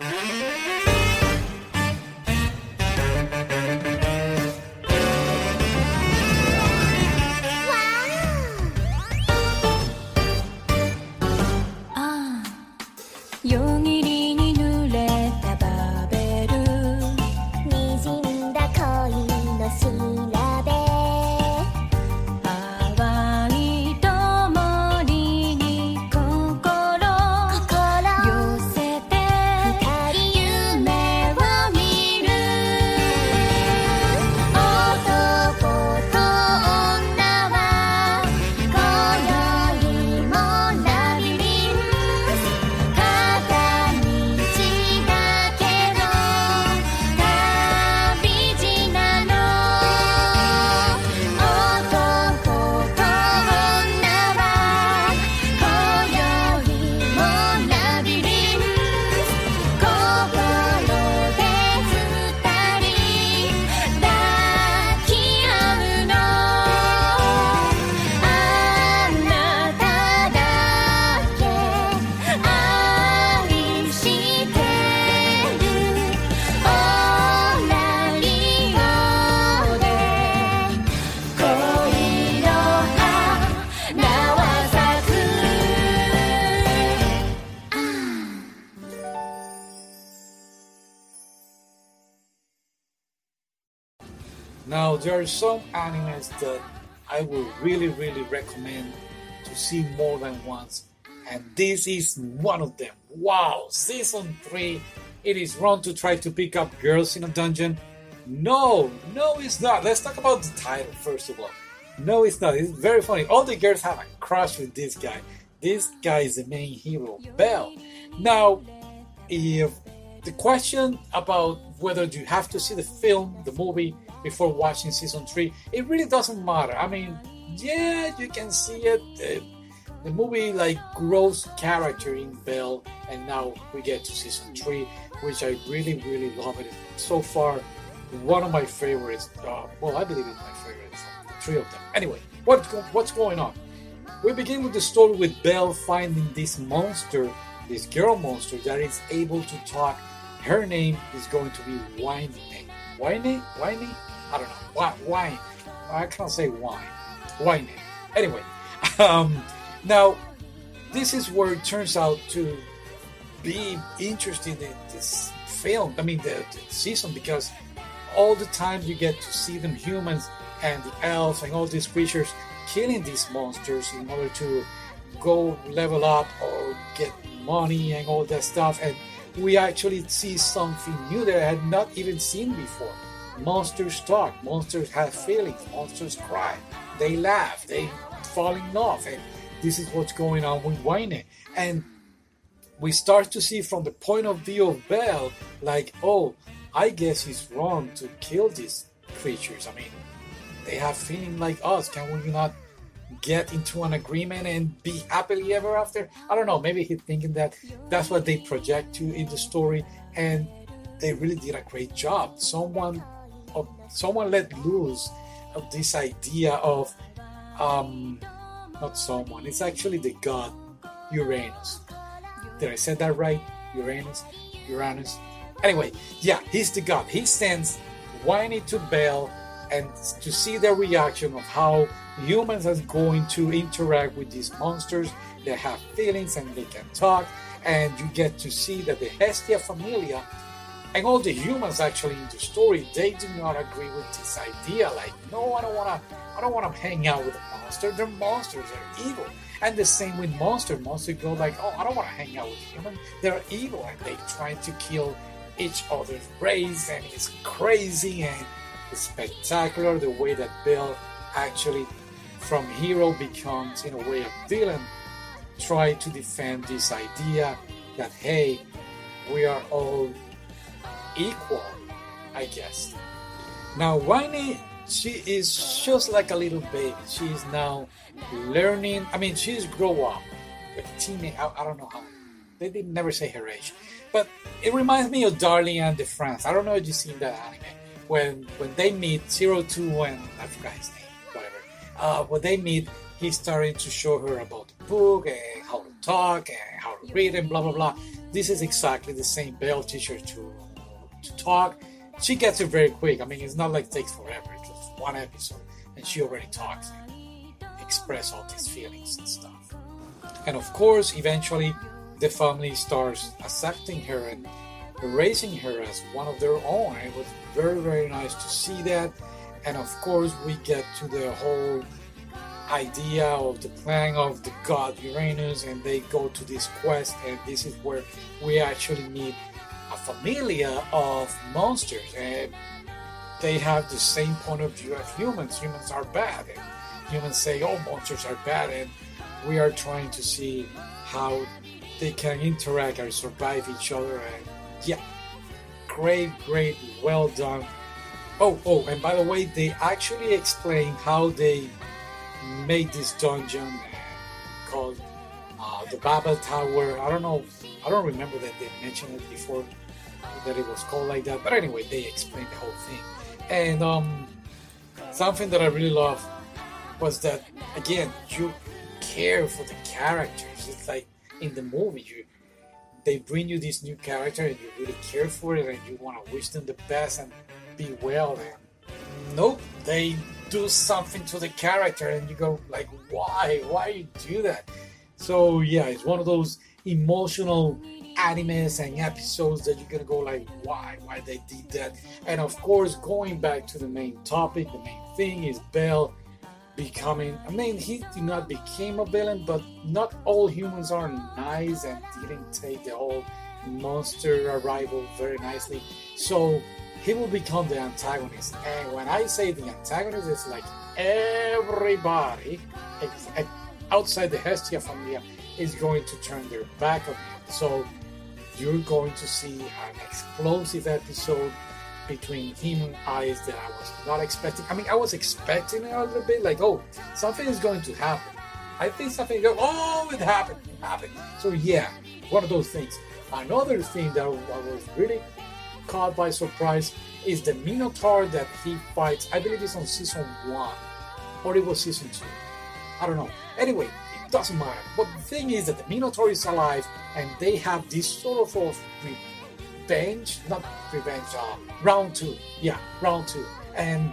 Música Now, there are some animes that I would really, really recommend to see more than once, and this is one of them. Wow, season 3 it is wrong to try to pick up girls in a dungeon. No, no, it's not. Let's talk about the title first of all. No, it's not. It's very funny. All the girls have a crush with this guy. This guy is the main hero, Bell. Now, if the question about whether you have to see the film, the movie, before watching season three, it really doesn't matter. I mean, yeah, you can see it. The, the movie like grows character in Bell, and now we get to season three, which I really, really love it. So far, one of my favorites. Uh, well, I believe it's my favorite from the three of them. Anyway, what what's going on? We begin with the story with Bell finding this monster, this girl monster that is able to talk. Her name is going to be Wine. Wine? Wine? I don't know. Wine. I can't say wine. Wine. Anyway, um, now this is where it turns out to be interesting in this film. I mean, the, the season because all the time you get to see them humans and the elves and all these creatures killing these monsters in order to go level up or get money and all that stuff and we actually see something new that I had not even seen before Monsters talk, monsters have feelings, monsters cry, they laugh, they fall in love, and this is what's going on with Wayne. And we start to see from the point of view of Bell, like, oh, I guess he's wrong to kill these creatures. I mean, they have feeling like us. Can we not get into an agreement and be happily ever after? I don't know. Maybe he's thinking that that's what they project to in the story, and they really did a great job. Someone of someone let loose of this idea of um, not someone. It's actually the god Uranus. Did I say that right? Uranus, Uranus. Anyway, yeah, he's the god. He sends Whiny to Bell and to see the reaction of how humans are going to interact with these monsters. They have feelings and they can talk, and you get to see that the Hestia Familia and all the humans actually in the story they do not agree with this idea. Like no i don't want to i don't want to hang out with a monster. They're monsters they're evil. And the same with monster. Monster go like oh i don't want to hang out with humans they're evil and they try to kill each other's race and it's crazy and it's spectacular the way that bill actually from hero becomes in a way a villain try to defend this idea that hey we are all equal, I guess. Now, Winnie, she is just like a little baby. She is now learning. I mean, she's grow up, like teenage. I, I don't know how. They did never say her age, but it reminds me of Darling and the Franxx. I don't know if you've seen that anime. When when they meet Zero Two and I forgot his name. Uh, when they meet, he started to show her about the book and how to talk and how to read and blah blah blah. This is exactly the same. Bell teacher to to talk. She gets it very quick. I mean, it's not like it takes forever. It's just one episode, and she already talks and express all these feelings and stuff. And of course, eventually, the family starts accepting her and raising her as one of their own. It was very very nice to see that. And of course, we get to the whole idea of the plan of the god Uranus, and they go to this quest, and this is where we actually meet a familia of monsters, and they have the same point of view as humans. Humans are bad, and humans say, "Oh, monsters are bad," and we are trying to see how they can interact and survive each other. And yeah, great, great, well done. Oh, oh, and by the way, they actually explain how they made this dungeon called uh, the Babel Tower. I don't know, I don't remember that they mentioned it before that it was called like that. But anyway, they explained the whole thing. And um, something that I really love was that again you care for the characters. It's like in the movie, you they bring you this new character and you really care for it and you want to wish them the best and be well. And nope, they do something to the character and you go like why? Why you do that? So yeah it's one of those emotional animes and episodes that you're gonna go like why? Why they did that? And of course going back to the main topic the main thing is bell becoming i mean he did not became a villain but not all humans are nice and didn't take the whole monster arrival very nicely so he will become the antagonist. And when I say the antagonist, it's like everybody outside the Hestia family is going to turn their back on him. So you're going to see an explosive episode between him Ais that I was not expecting. I mean, I was expecting a little bit, like, oh, something is going to happen. I think something oh, it happened, it happened. So yeah, one of those things. Another thing that I was really caught by surprise is the Minotaur that he fights. I believe it's on season one, or it was season two. I don't know. Anyway, it doesn't matter. But the thing is that the Minotaur is alive, and they have this sort of revenge, not revenge, uh, round two. Yeah, round two, and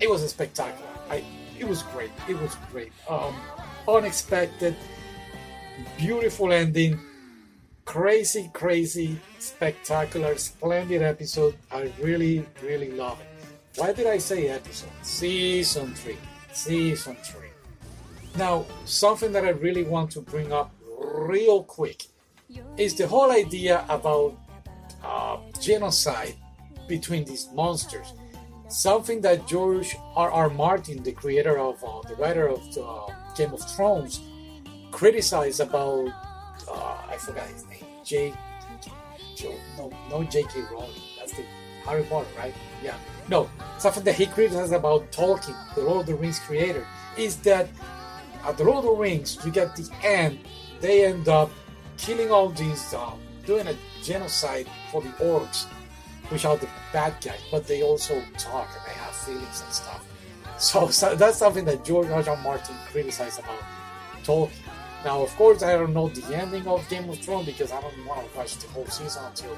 it was a spectacular. I, it was great. It was great. Um, unexpected, beautiful ending crazy, crazy, spectacular, splendid episode. I really, really love it. Why did I say episode? Season 3. Season 3. Now, something that I really want to bring up real quick is the whole idea about genocide between these monsters. Something that George R. R. Martin, the creator of uh, the writer of uh, Game of Thrones, criticized about. Uh, I forgot his name. J. No, no J.K. Rowling. That's the Harry Potter, right? Yeah. No, something that he criticized about Tolkien, the Lord of the Rings creator, is that at the Lord of the Rings, you get the end, they end up killing all these, um, doing a genocide for the orcs, which are the bad guys, but they also talk and they have feelings and stuff. So, so that's something that George R. R. Martin criticized about Tolkien. Now, of course, I don't know the ending of Game of Thrones because I don't want to watch the whole season until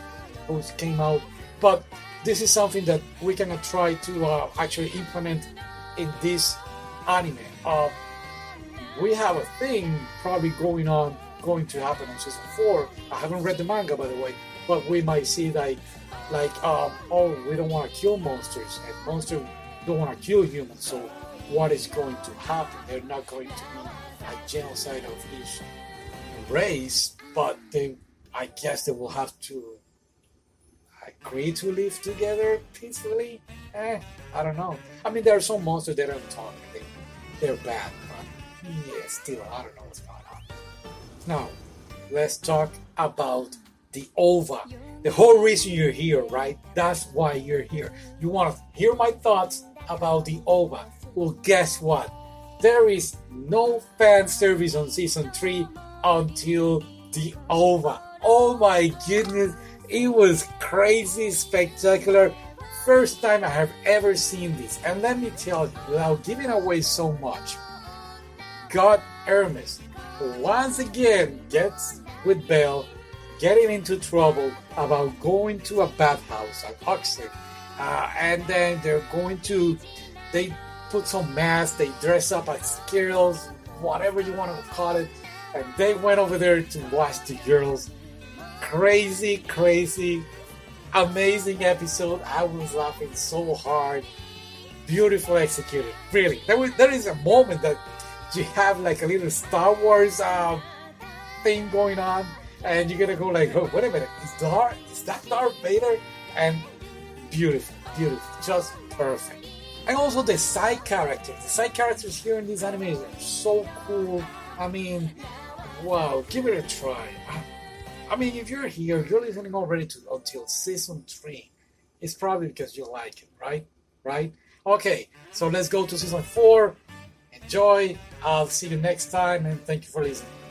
it came out. But this is something that we can try to uh, actually implement in this anime. Uh, we have a thing probably going on, going to happen on season four. I haven't read the manga, by the way, but we might see like, like, um, oh, we don't want to kill monsters, and monsters don't want to kill humans. So, what is going to happen? They're not going to be a genocide of each race, but they, I guess, they will have to agree to live together peacefully. Eh, I don't know. I mean, there are some monsters that don't talk. They, they're bad, but yeah, still, I don't know what's going. Now, let's talk about the OVA. The whole reason you're here, right? That's why you're here. You want to hear my thoughts about the OVA. Well, guess what? there is no fan service on season 3 until the OVA. Oh my goodness, it was crazy spectacular. First time I have ever seen this. And let me tell you, without giving away so much, God Hermes once again gets with Bell, getting into trouble about going to a bathhouse at Oxford. Uh, and then they're going to, they put some masks, they dress up as girls, whatever you want to call it. And they went over there to watch the girls. Crazy, crazy, amazing episode. I was laughing so hard. Beautiful executed. Really. There, was, there is a moment that you have like a little Star Wars uh, thing going on, and you're gonna go like, oh, wait a minute, is Darth is that Darth Vader? And beautiful, beautiful, just perfect. And also the side characters, the side characters here in these animes are so cool. I mean, wow, give it a try. I mean, if you're here, you're listening already to until season three. It's probably because you like it, right? Right? Okay, so let's go to season four. Enjoy. I'll see you next time, and thank you for listening.